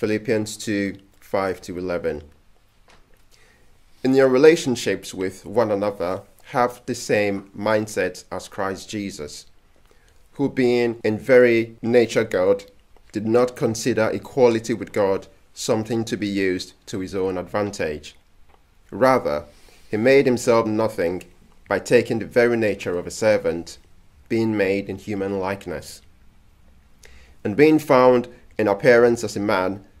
Philippians 2 5 to 11. In your relationships with one another, have the same mindset as Christ Jesus, who, being in very nature God, did not consider equality with God something to be used to his own advantage. Rather, he made himself nothing by taking the very nature of a servant, being made in human likeness. And being found in appearance as a man,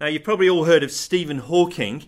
Now, you've probably all heard of Stephen Hawking.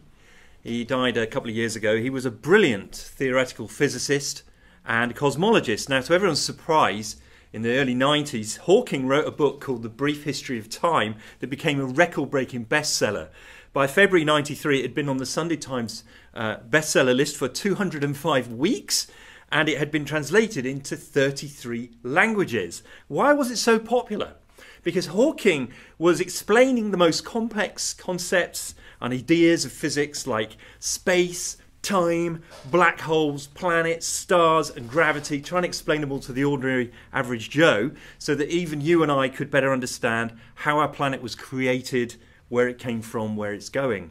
He died a couple of years ago. He was a brilliant theoretical physicist and cosmologist. Now, to everyone's surprise, in the early 90s, Hawking wrote a book called The Brief History of Time that became a record breaking bestseller. By February 93, it had been on the Sunday Times uh, bestseller list for 205 weeks and it had been translated into 33 languages. Why was it so popular? Because Hawking was explaining the most complex concepts and ideas of physics like space, time, black holes, planets, stars, and gravity, trying to explain them all to the ordinary average Joe so that even you and I could better understand how our planet was created, where it came from, where it's going.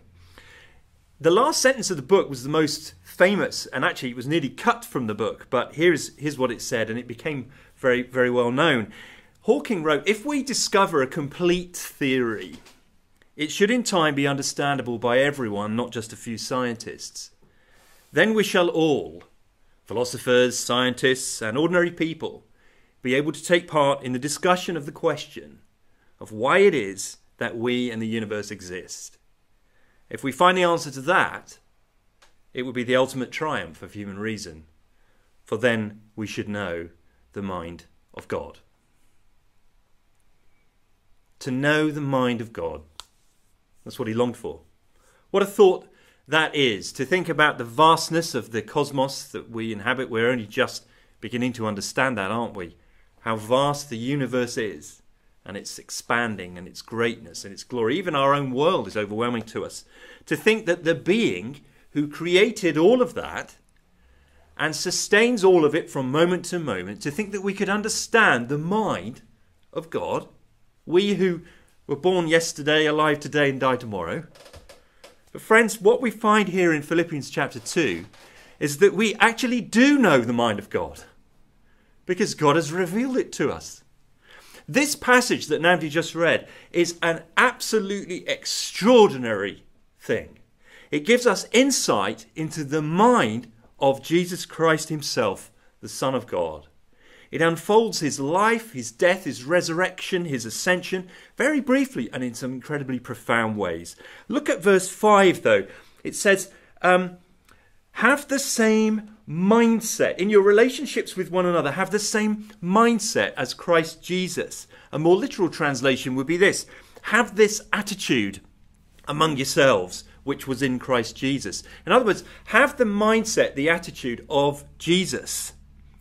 The last sentence of the book was the most famous, and actually it was nearly cut from the book, but here's, here's what it said, and it became very, very well known. Hawking wrote If we discover a complete theory, it should in time be understandable by everyone, not just a few scientists. Then we shall all, philosophers, scientists, and ordinary people, be able to take part in the discussion of the question of why it is that we and the universe exist. If we find the answer to that, it would be the ultimate triumph of human reason, for then we should know the mind of God. To know the mind of God. That's what he longed for. What a thought that is to think about the vastness of the cosmos that we inhabit. We're only just beginning to understand that, aren't we? How vast the universe is, and its expanding, and its greatness, and its glory. Even our own world is overwhelming to us. To think that the being who created all of that and sustains all of it from moment to moment, to think that we could understand the mind of God, we who were born yesterday, alive today, and die tomorrow but, friends, what we find here in Philippians chapter 2 is that we actually do know the mind of God because God has revealed it to us. This passage that Namdi just read is an absolutely extraordinary thing. It gives us insight into the mind of Jesus Christ Himself, the Son of God. It unfolds his life, his death, his resurrection, his ascension, very briefly and in some incredibly profound ways. Look at verse 5, though. It says, um, Have the same mindset in your relationships with one another, have the same mindset as Christ Jesus. A more literal translation would be this Have this attitude among yourselves, which was in Christ Jesus. In other words, have the mindset, the attitude of Jesus.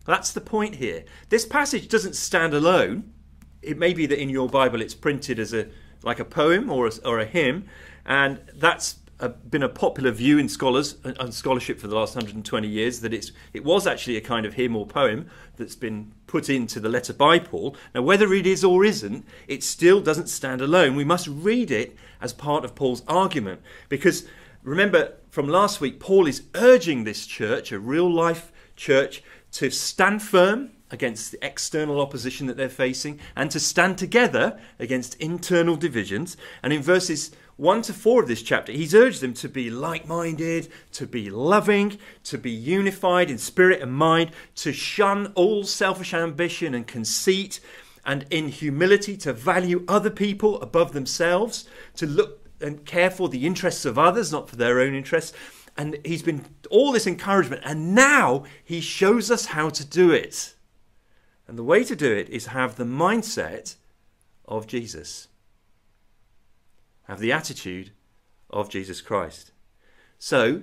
That's the point here. This passage doesn't stand alone. It may be that in your Bible it's printed as a like a poem or a, or a hymn, and that's a, been a popular view in scholars uh, and scholarship for the last 120 years that it's it was actually a kind of hymn or poem that's been put into the letter by Paul. Now, whether it is or isn't, it still doesn't stand alone. We must read it as part of Paul's argument because remember from last week, Paul is urging this church, a real life church, to stand firm against the external opposition that they're facing and to stand together against internal divisions. And in verses 1 to 4 of this chapter, he's urged them to be like minded, to be loving, to be unified in spirit and mind, to shun all selfish ambition and conceit, and in humility to value other people above themselves, to look and care for the interests of others, not for their own interests, and he's been all this encouragement, and now he shows us how to do it. And the way to do it is have the mindset of Jesus. have the attitude of Jesus Christ. So,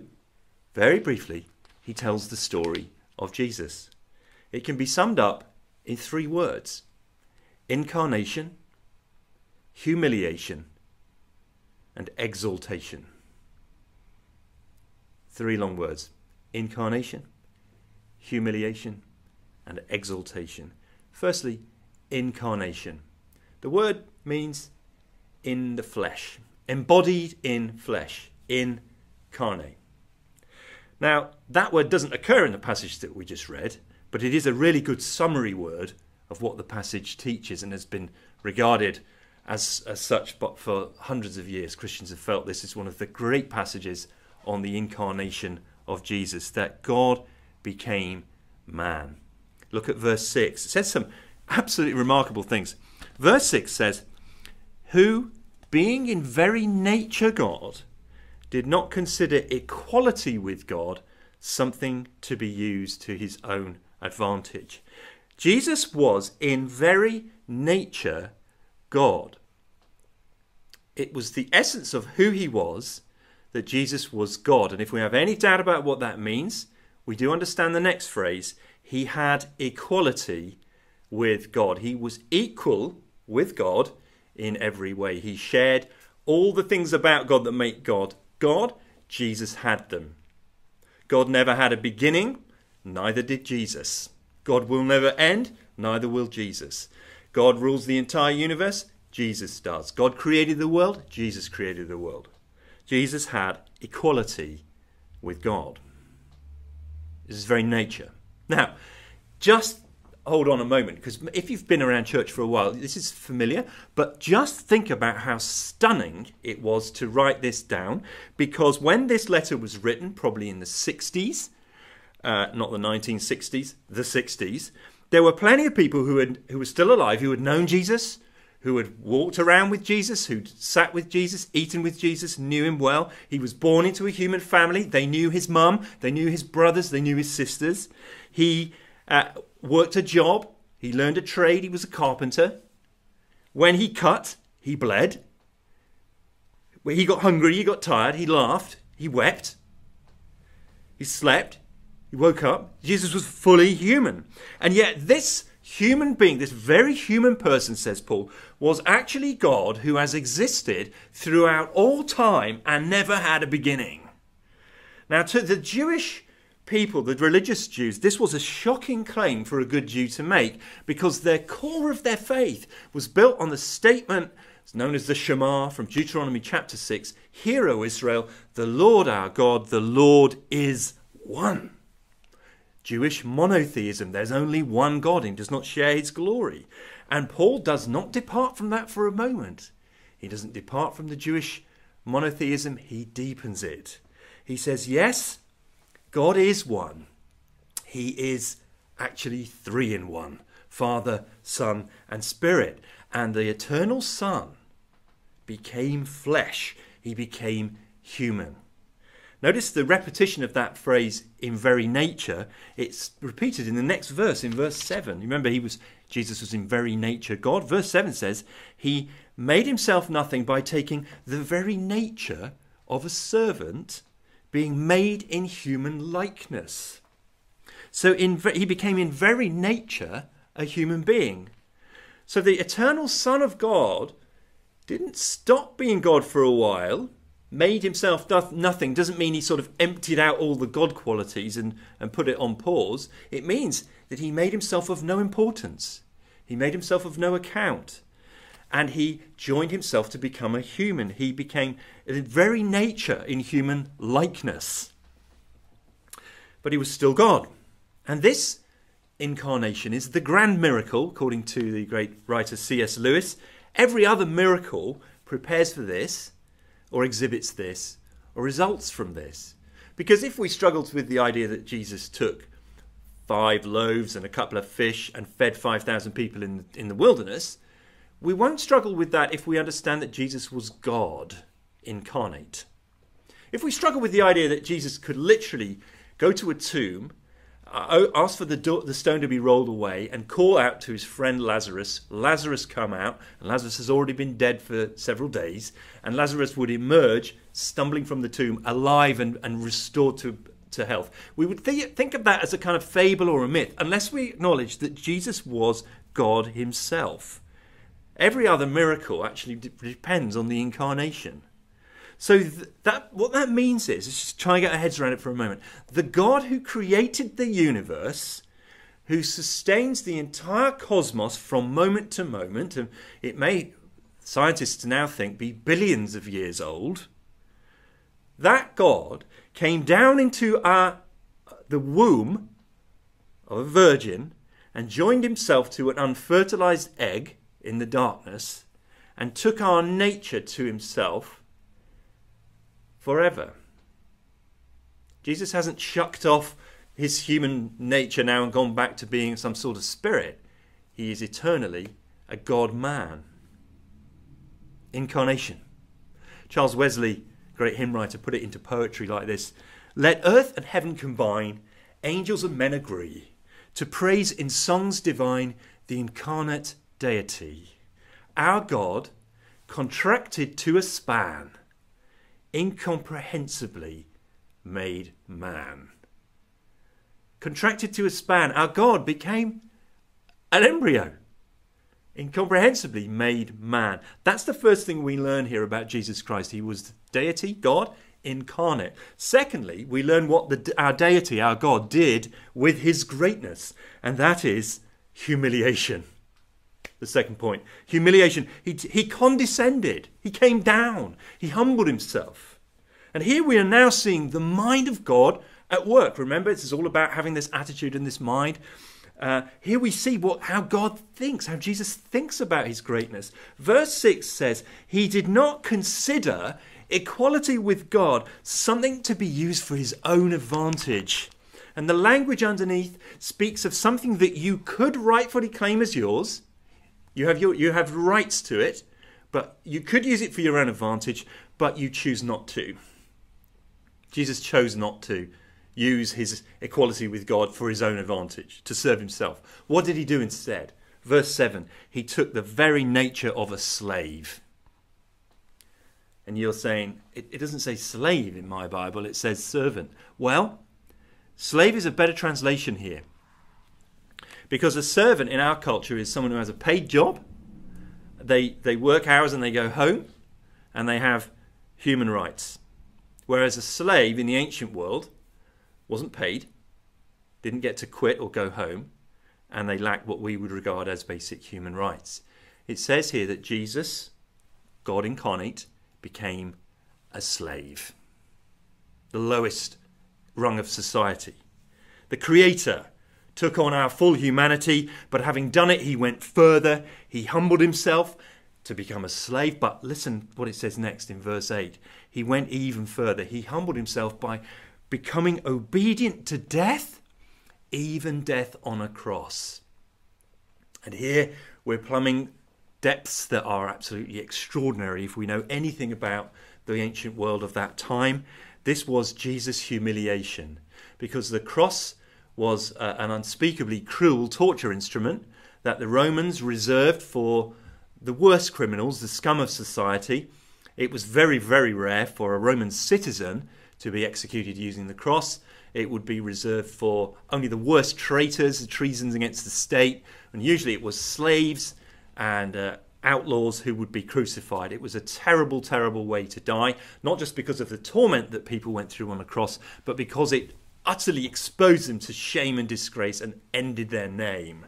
very briefly, he tells the story of Jesus. It can be summed up in three words incarnation, humiliation, and exaltation. Three long words incarnation, humiliation, and exaltation. Firstly, incarnation. The word means in the flesh, embodied in flesh, incarnate. Now, that word doesn't occur in the passage that we just read, but it is a really good summary word of what the passage teaches and has been regarded as, as such but for hundreds of years. Christians have felt this is one of the great passages on the incarnation of Jesus, that God became man. Look at verse 6. It says some absolutely remarkable things. Verse 6 says, Who, being in very nature God, did not consider equality with God something to be used to his own advantage. Jesus was in very nature God. It was the essence of who he was that Jesus was God. And if we have any doubt about what that means, we do understand the next phrase. He had equality with God. He was equal with God in every way. He shared all the things about God that make God God. Jesus had them. God never had a beginning, neither did Jesus. God will never end, neither will Jesus. God rules the entire universe, Jesus does. God created the world, Jesus created the world. Jesus had equality with God. This is very nature. Now, just hold on a moment, because if you've been around church for a while, this is familiar, but just think about how stunning it was to write this down, because when this letter was written, probably in the 60s, uh, not the 1960s, the 60s, there were plenty of people who, had, who were still alive who had known Jesus, who had walked around with Jesus, who'd sat with Jesus, eaten with Jesus, knew him well. He was born into a human family. They knew his mum, they knew his brothers, they knew his sisters. He uh, worked a job, he learned a trade, he was a carpenter. When he cut, he bled. When he got hungry, he got tired, he laughed, he wept, he slept, he woke up. Jesus was fully human. And yet, this human being, this very human person, says Paul, was actually God who has existed throughout all time and never had a beginning. Now, to the Jewish people, the religious Jews, this was a shocking claim for a good Jew to make because their core of their faith was built on the statement known as the Shema from Deuteronomy chapter 6 Hear, O Israel, the Lord our God, the Lord is one. Jewish monotheism, there's only one God, and does not share his glory. And Paul does not depart from that for a moment. He doesn't depart from the Jewish monotheism, he deepens it. He says, Yes, God is one. He is actually three in one Father, Son, and Spirit. And the eternal Son became flesh, he became human. Notice the repetition of that phrase in very nature. It's repeated in the next verse, in verse 7. Remember, he was Jesus was in very nature God. Verse 7 says, He made himself nothing by taking the very nature of a servant being made in human likeness. So in, he became in very nature a human being. So the eternal Son of God didn't stop being God for a while, made himself nothing, doesn't mean he sort of emptied out all the God qualities and, and put it on pause. It means that he made himself of no importance. He made himself of no account and he joined himself to become a human. He became the very nature in human likeness. But he was still God. And this incarnation is the grand miracle, according to the great writer C.S. Lewis. Every other miracle prepares for this, or exhibits this, or results from this. Because if we struggled with the idea that Jesus took five loaves and a couple of fish and fed 5,000 people in, in the wilderness, we won't struggle with that if we understand that Jesus was God incarnate. If we struggle with the idea that Jesus could literally go to a tomb uh, ask for the, do- the stone to be rolled away and call out to his friend Lazarus. Lazarus come out, and Lazarus has already been dead for several days, and Lazarus would emerge, stumbling from the tomb, alive and, and restored to, to health. We would th- think of that as a kind of fable or a myth, unless we acknowledge that Jesus was God himself. Every other miracle actually d- depends on the incarnation. So th- that what that means is, let's just try and get our heads around it for a moment. The God who created the universe, who sustains the entire cosmos from moment to moment, and it may scientists now think be billions of years old. That God came down into our the womb of a virgin and joined himself to an unfertilized egg in the darkness and took our nature to himself forever. Jesus hasn't shucked off his human nature now and gone back to being some sort of spirit. He is eternally a God man. Incarnation. Charles Wesley, great hymn writer, put it into poetry like this Let earth and heaven combine, angels and men agree, to praise in songs divine the incarnate deity. Our God, contracted to a span, incomprehensibly made man. Contracted to a span, our God became an embryo, incomprehensibly made man. That's the first thing we learn here about Jesus Christ. He was deity, God, incarnate. Secondly, we learn what the, our deity, our God, did with his greatness, and that is humiliation. The second point humiliation. He, he condescended, he came down, he humbled himself. And here we are now seeing the mind of God at work. Remember, this is all about having this attitude and this mind. Uh, here we see what how God thinks, how Jesus thinks about his greatness. Verse 6 says, He did not consider equality with God something to be used for his own advantage. And the language underneath speaks of something that you could rightfully claim as yours. You have, your, you have rights to it, but you could use it for your own advantage, but you choose not to. Jesus chose not to use his equality with God for his own advantage, to serve himself. What did he do instead? Verse 7 He took the very nature of a slave. And you're saying, it, it doesn't say slave in my Bible, it says servant. Well, slave is a better translation here. Because a servant in our culture is someone who has a paid job, they, they work hours and they go home, and they have human rights. Whereas a slave in the ancient world wasn't paid, didn't get to quit or go home, and they lacked what we would regard as basic human rights. It says here that Jesus, God incarnate, became a slave, the lowest rung of society. The Creator took on our full humanity, but having done it, he went further. He humbled himself to become a slave. But listen what it says next in verse 8. He went even further. He humbled himself by becoming obedient to death, even death on a cross. And here we're plumbing depths that are absolutely extraordinary if we know anything about the ancient world of that time. This was Jesus' humiliation because the cross was uh, an unspeakably cruel torture instrument that the Romans reserved for the worst criminals, the scum of society. It was very, very rare for a Roman citizen to be executed using the cross. It would be reserved for only the worst traitors, the treasons against the state, and usually it was slaves and uh, outlaws who would be crucified. It was a terrible, terrible way to die, not just because of the torment that people went through on the cross, but because it utterly exposed them to shame and disgrace and ended their name.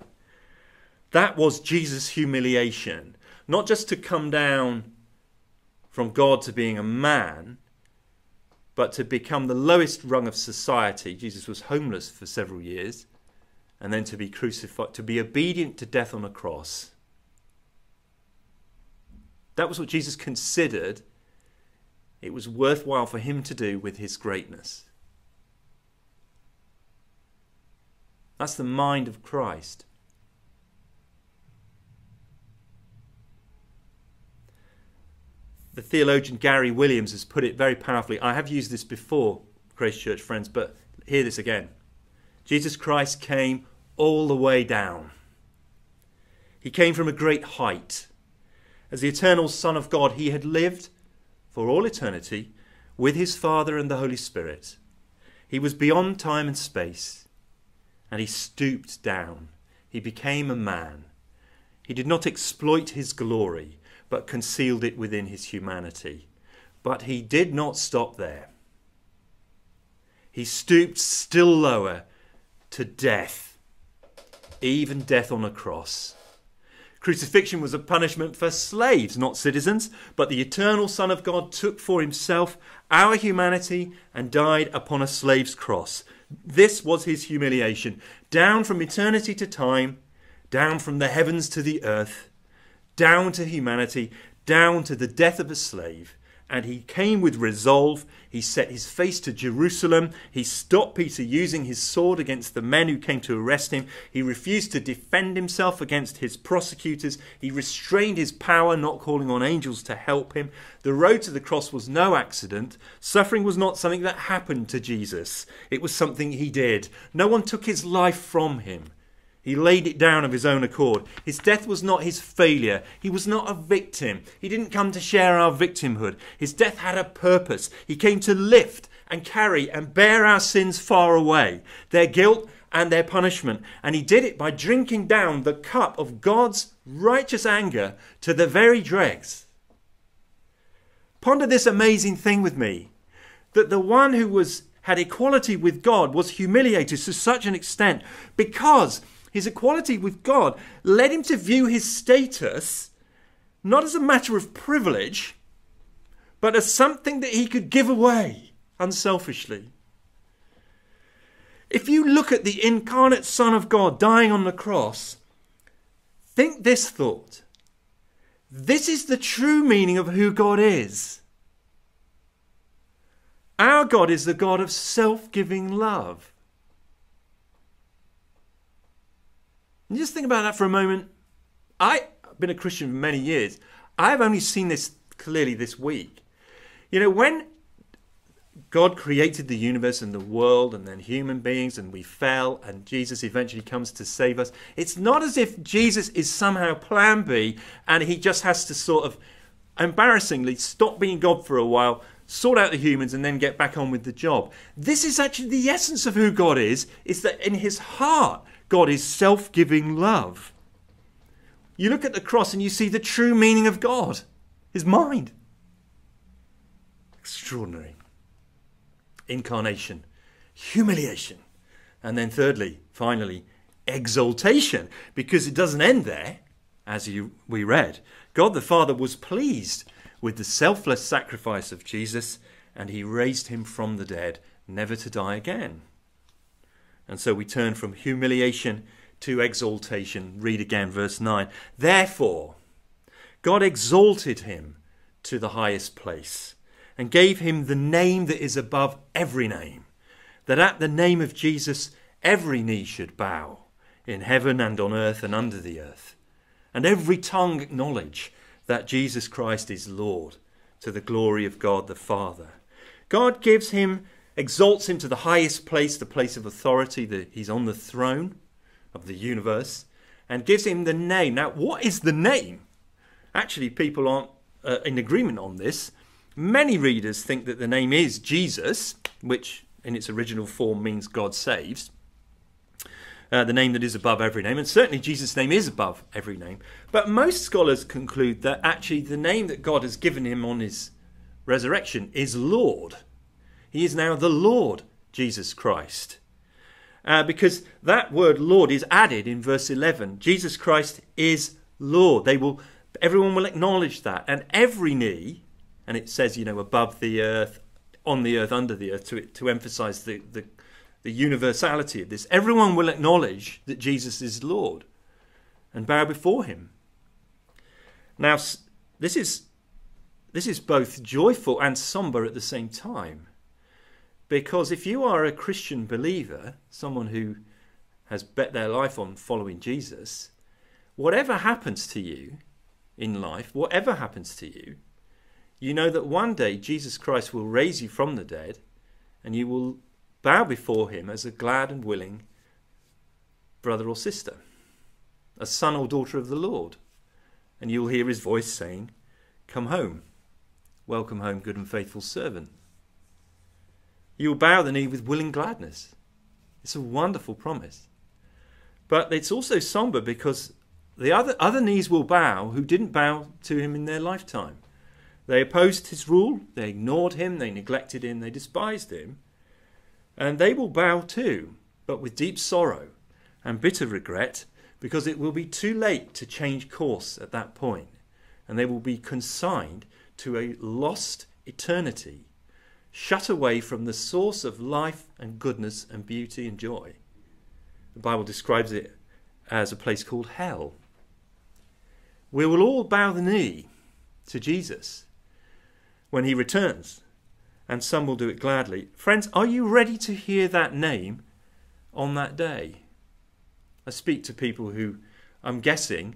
That was Jesus' humiliation. Not just to come down from God to being a man, but to become the lowest rung of society. Jesus was homeless for several years, and then to be crucified, to be obedient to death on a cross. That was what Jesus considered it was worthwhile for him to do with his greatness. That's the mind of Christ. The theologian Garry Williams has put it very powerfully. I have used this before, Grace Church friends, but hear this again. Jesus Christ came all the way down. He came from a great height. As the eternal Son of God, he had lived for all eternity with his Father and the Holy Spirit. He was beyond time and space, and he stooped down. He became a man. He did not exploit his glory, but concealed it within his humanity. But he did not stop there. He stooped still lower to death, even death on a cross. Crucifixion was a punishment for slaves, not citizens, but the eternal Son of God took for himself our humanity and died upon a slave's cross. This was his humiliation. Down from eternity to time, down from the heavens to the earth, down to humanity, down to the death of a slave, and he came with resolve. He set his face to Jerusalem. He stopped Peter using his sword against the men who came to arrest him. He refused to defend himself against his prosecutors. He restrained his power, not calling on angels to help him. The road to the cross was no accident. Suffering was not something that happened to Jesus, it was something he did. No one took his life from him. He laid it down of his own accord. His death was not his failure. He was not a victim. He didn't come to share our victimhood. His death had a purpose. He came to lift and carry and bear our sins far away, their guilt and their punishment. And he did it by drinking down the cup of God's righteous anger to the very dregs. Ponder this amazing thing with me that the one who was had equality with God was humiliated to such an extent because his equality with God led him to view his status not as a matter of privilege, but as something that he could give away unselfishly. If you look at the incarnate Son of God dying on the cross, think this thought. This is the true meaning of who God is. Our God is the God of self giving love. And just think about that for a moment. I've been a Christian for many years. I've only seen this clearly this week. You know, when God created the universe and the world and then human beings and we fell and Jesus eventually comes to save us, it's not as if Jesus is somehow plan B and he just has to sort of embarrassingly stop being God for a while, sort out the humans and then get back on with the job. This is actually the essence of who God is, is that in his heart God is self giving love. You look at the cross and you see the true meaning of God, his mind. Extraordinary. Incarnation, humiliation. And then, thirdly, finally, exaltation, because it doesn't end there, as you, we read. God the Father was pleased with the selfless sacrifice of Jesus, and he raised him from the dead, never to die again. And so we turn from humiliation to exaltation. Read again verse 9. Therefore, God exalted him to the highest place and gave him the name that is above every name, that at the name of Jesus every knee should bow, in heaven and on earth and under the earth, and every tongue acknowledge that Jesus Christ is Lord, to the glory of God the Father. God gives him exalts him to the highest place, the place of authority, the, he's on the throne of the universe, and gives him the name. Now, what is the name? Actually, people aren't uh, in agreement on this. Many readers think that the name is Jesus, which in its original form means God saves. Uh, the name that is above every name, and certainly Jesus' name is above every name. But most scholars conclude that actually the name that God has given him on his resurrection is Lord. He is now the Lord Jesus Christ. Uh, because that word Lord is added in verse 11. Jesus Christ is Lord. They will, everyone will acknowledge that. And every knee, and it says, you know, above the earth, on the earth, under the earth, to, to emphasize the, the, the universality of this, everyone will acknowledge that Jesus is Lord and bow before him. Now, this is, this is both joyful and somber at the same time. Because if you are a Christian believer, someone who has bet their life on following Jesus, whatever happens to you in life, whatever happens to you, you know that one day Jesus Christ will raise you from the dead and you will bow before him as a glad and willing brother or sister, a son or daughter of the Lord, and you'll hear his voice saying, Come home. Welcome home, good and faithful servant. You will bow the knee with willing gladness. It's a wonderful promise. But it's also somber because the other, other knees will bow who didn't bow to him in their lifetime. They opposed his rule, they ignored him, they neglected him, they despised him. And they will bow too, but with deep sorrow and bitter regret, because it will be too late to change course at that point, and they will be consigned to a lost eternity, shut away from the source of life and goodness and beauty and joy. The Bible describes it as a place called hell. We will all bow the knee to Jesus when he returns, and some will do it gladly. Friends, are you ready to hear that name on that day? I speak to people who I'm guessing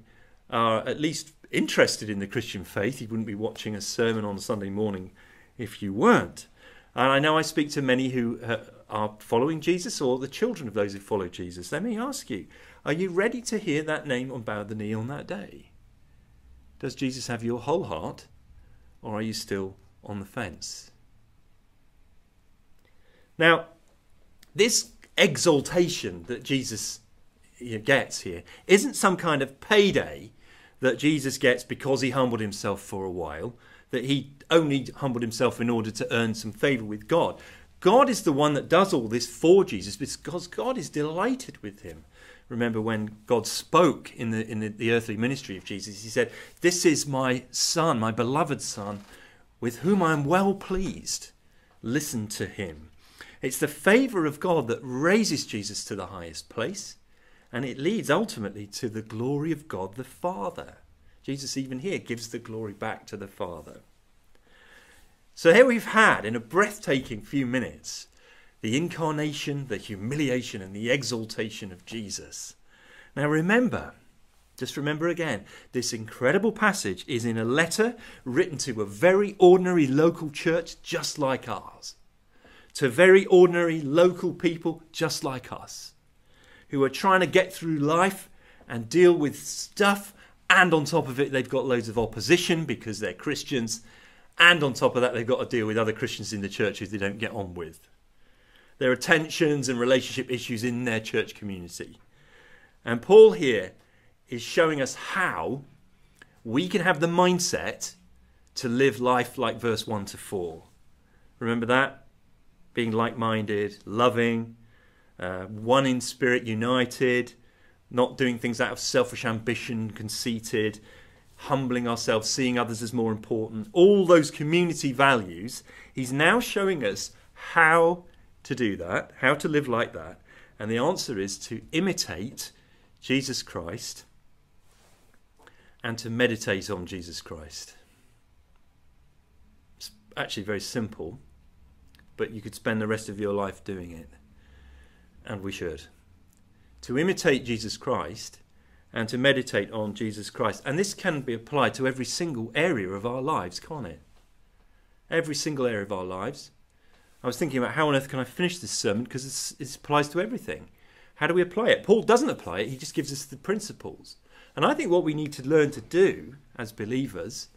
are at least interested in the Christian faith. You wouldn't be watching a sermon on Sunday morning if you weren't. And I know I speak to many who uh, are following Jesus or the children of those who follow Jesus. Let me ask you, are you ready to hear that name on bow the knee on that day? Does Jesus have your whole heart, or are you still on the fence? Now, this exaltation that Jesus gets here isn't some kind of payday that Jesus gets because he humbled himself for a while, that he only humbled himself in order to earn some favor with God. God is the one that does all this for Jesus because God is delighted with him. Remember when God spoke in the in the, the earthly ministry of Jesus, he said, "This is my son, my beloved son, with whom I am well pleased. Listen to him." It's the favor of God that raises Jesus to the highest place and it leads ultimately to the glory of God the Father. Jesus, even here, gives the glory back to the Father. So here we've had, in a breathtaking few minutes, the incarnation, the humiliation, and the exaltation of Jesus. Now remember, just remember again, this incredible passage is in a letter written to a very ordinary local church just like ours, to very ordinary local people just like us who are trying to get through life and deal with stuff. And on top of it, they've got loads of opposition because they're Christians. And on top of that, they've got to deal with other Christians in the churches they don't get on with. There are tensions and relationship issues in their church community. And Paul here is showing us how we can have the mindset to live life like verse 1 to 4. Remember that? Being like minded, loving, uh, one in spirit, united, not doing things out of selfish ambition, conceited, humbling ourselves, seeing others as more important, all those community values. He's now showing us how to do that, how to live like that. And the answer is to imitate Jesus Christ and to meditate on Jesus Christ. It's actually very simple, but you could spend the rest of your life doing it and we should, to imitate Jesus Christ and to meditate on Jesus Christ. And this can be applied to every single area of our lives, can't it? Every single area of our lives. I was thinking about how on earth can I finish this sermon because it applies to everything. How do we apply it? Paul doesn't apply it, he just gives us the principles. And I think what we need to learn to do as believers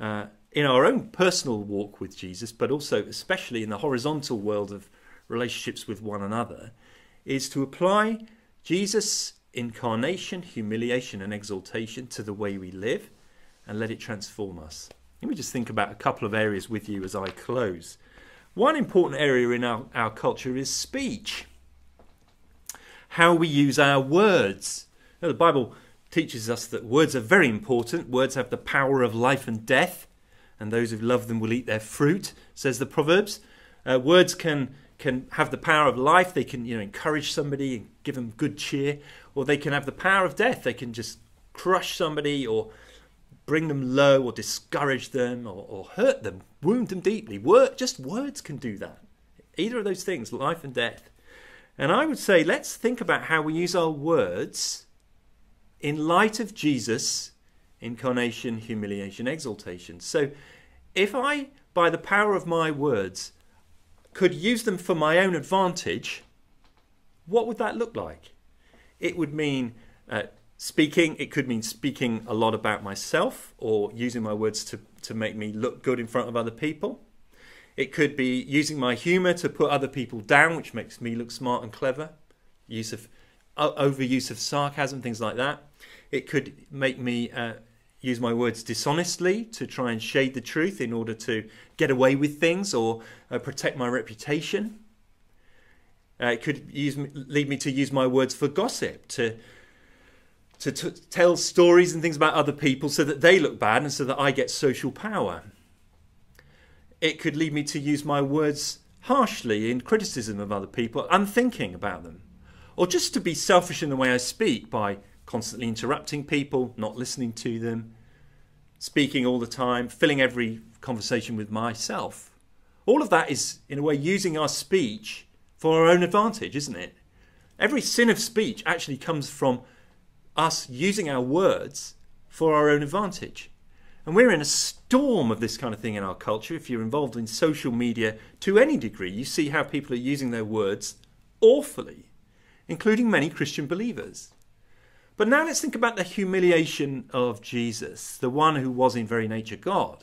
uh, in our own personal walk with Jesus, but also especially in the horizontal world of relationships with one another, is to apply Jesus' incarnation, humiliation, and exaltation to the way we live and let it transform us. Let me just think about a couple of areas with you as I close. One important area in our, our culture is speech. How we use our words. Now, the Bible teaches us that words are very important. Words have the power of life and death, and those who love them will eat their fruit, says the Proverbs. Uh, words can can have the power of life. They can, you know, encourage somebody and give them good cheer, or they can have the power of death. They can just crush somebody or bring them low or discourage them or, or hurt them, wound them deeply. Word, just words can do that. Either of those things, life and death. And I would say, let's think about how we use our words in light of Jesus' incarnation, humiliation, exaltation. So if I, by the power of my words, could use them for my own advantage, what would that look like? it would mean uh, speaking. It could mean speaking a lot about myself or using my words to, to make me look good in front of other people. It could be using my humour to put other people down, which makes me look smart and clever. Use of overuse of sarcasm, things like that. It could make me uh, use my words dishonestly to try and shade the truth in order to get away with things or uh, protect my reputation. Uh, it could use, lead me to use my words for gossip, to, to t- tell stories and things about other people so that they look bad and so that I get social power. It could lead me to use my words harshly in criticism of other people, unthinking about them. Or just to be selfish in the way I speak by constantly interrupting people, not listening to them, speaking all the time, filling every conversation with myself. All of that is, in a way, using our speech for our own advantage, isn't it? Every sin of speech actually comes from us using our words for our own advantage. And we're in a storm of this kind of thing in our culture. If you're involved in social media to any degree, you see how people are using their words awfully, including many Christian believers. But now let's think about the humiliation of Jesus, the one who was in very nature God,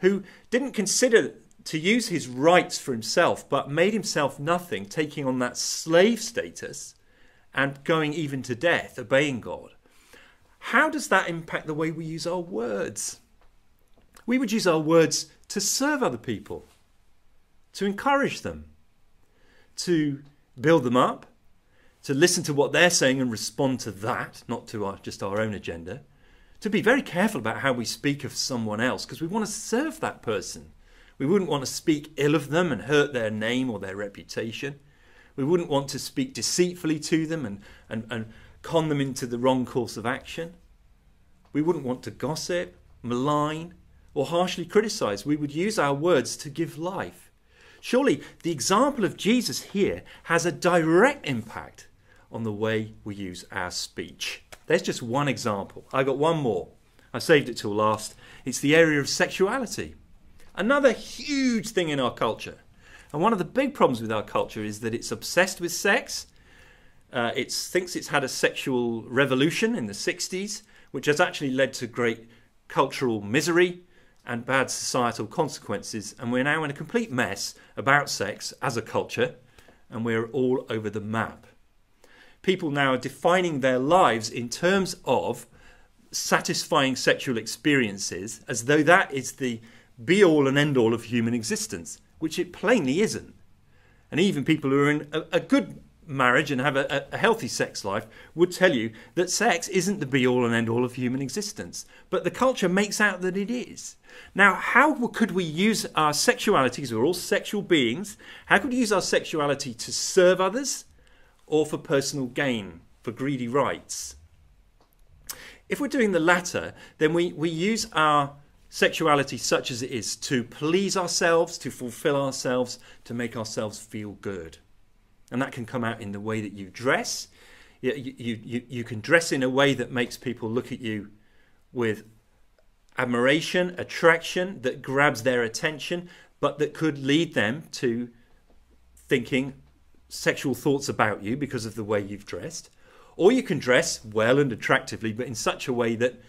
who didn't consider to use his rights for himself, but made himself nothing, taking on that slave status and going even to death, obeying God. How does that impact the way we use our words? We would use our words to serve other people, to encourage them, to build them up, to listen to what they're saying and respond to that, not to our, just our own agenda, to be very careful about how we speak of someone else because we want to serve that person. We wouldn't want to speak ill of them and hurt their name or their reputation. We wouldn't want to speak deceitfully to them and, and, and con them into the wrong course of action. We wouldn't want to gossip, malign, or harshly criticize. We would use our words to give life. Surely the example of Jesus here has a direct impact on the way we use our speech. There's just one example. I got one more. I saved it till last. It's the area of sexuality. Another huge thing in our culture. And one of the big problems with our culture is that it's obsessed with sex. Uh, it thinks it's had a sexual revolution in the 60s, which has actually led to great cultural misery and bad societal consequences. And we're now in a complete mess about sex as a culture, and we're all over the map. People now are defining their lives in terms of satisfying sexual experiences as though that is the be all and end all of human existence, which it plainly isn't. And even people who are in a, a good marriage and have a, a, healthy sex life would tell you that sex isn't the be all and end all of human existence. But the culture makes out that it is. Now, how could we use our sexuality, we're all sexual beings, how could we use our sexuality to serve others or for personal gain, for greedy rights? If we're doing the latter, then we, we use our sexuality such as it is to please ourselves, to fulfill ourselves, to make ourselves feel good. And that can come out in the way that you dress. You, you, you, you can dress in a way that makes people look at you with admiration, attraction, that grabs their attention, but that could lead them to thinking sexual thoughts about you because of the way you've dressed. Or you can dress well and attractively, but in such a way that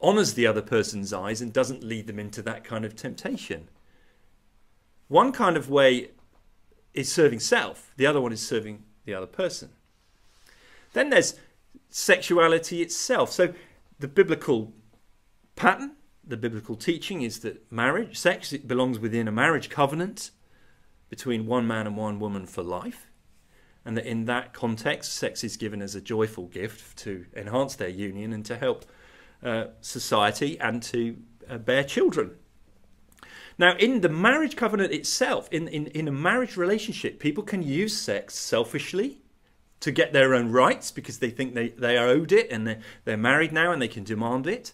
honors the other person's eyes and doesn't lead them into that kind of temptation. One kind of way is serving self, the other one is serving the other person. Then there's sexuality itself. So the biblical pattern, the biblical teaching is that marriage, sex, it belongs within a marriage covenant between one man and one woman for life. And that in that context, sex is given as a joyful gift to enhance their union and to help uh, society and to uh, bear children. Now, in the marriage covenant itself, in, in, in a marriage relationship, people can use sex selfishly to get their own rights because they think they, they are owed it and they're, they're married now and they can demand it,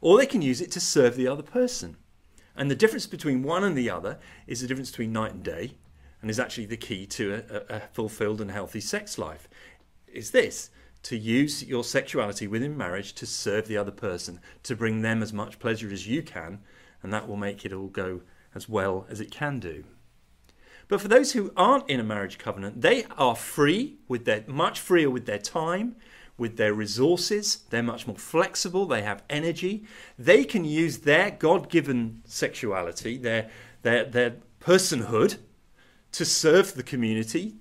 or they can use it to serve the other person. And the difference between one and the other is the difference between night and day, and is actually the key to a, a, fulfilled and healthy sex life. Is this to use your sexuality within marriage to serve the other person, to bring them as much pleasure as you can, and that will make it all go as well as it can do. But for those who aren't in a marriage covenant, they are free with their much freer with their time, with their resources. They're much more flexible. They have energy. They can use their God-given sexuality, their their their personhood, to serve the community,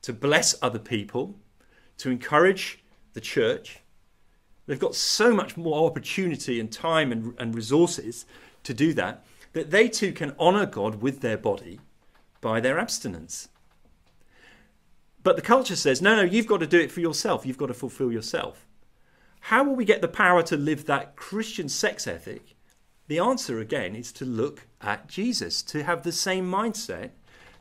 to bless other people, to encourage the church. They've got so much more opportunity and time and, and resources to do that that they too can honour God with their body by their abstinence. But the culture says, no, no, you've got to do it for yourself. You've got to fulfill yourself. How will we get the power to live that Christian sex ethic? The answer, again, is to look at Jesus, to have the same mindset,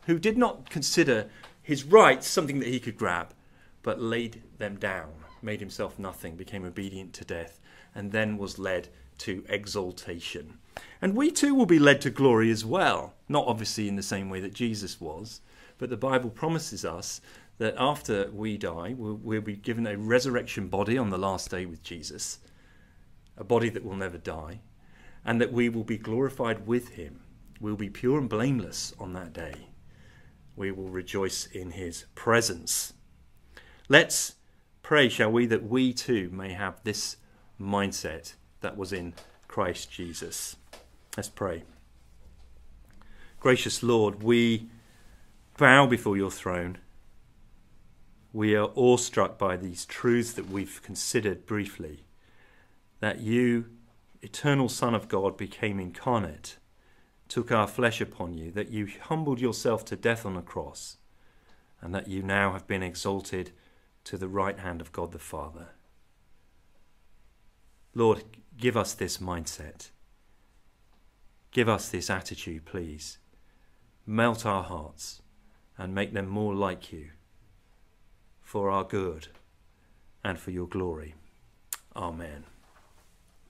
who did not consider his rights something that he could grab, but laid them down, made himself nothing, became obedient to death, and then was led to exaltation. And we too will be led to glory as well, not obviously in the same way that Jesus was, but the Bible promises us that after we die, we'll, we'll be given a resurrection body on the last day with Jesus, a body that will never die, and that we will be glorified with him. We'll be pure and blameless on that day. We will rejoice in his presence. Let's pray, shall we, that we too may have this mindset that was in Christ Jesus. Let's pray. Gracious Lord, we bow before your throne. We are awestruck by these truths that we've considered briefly that you, eternal Son of God, became incarnate, took our flesh upon you, that you humbled yourself to death on a cross, and that you now have been exalted to the right hand of God the Father. Lord, give us this mindset. Give us this attitude, please. Melt our hearts and make them more like you for our good and for your glory. Amen.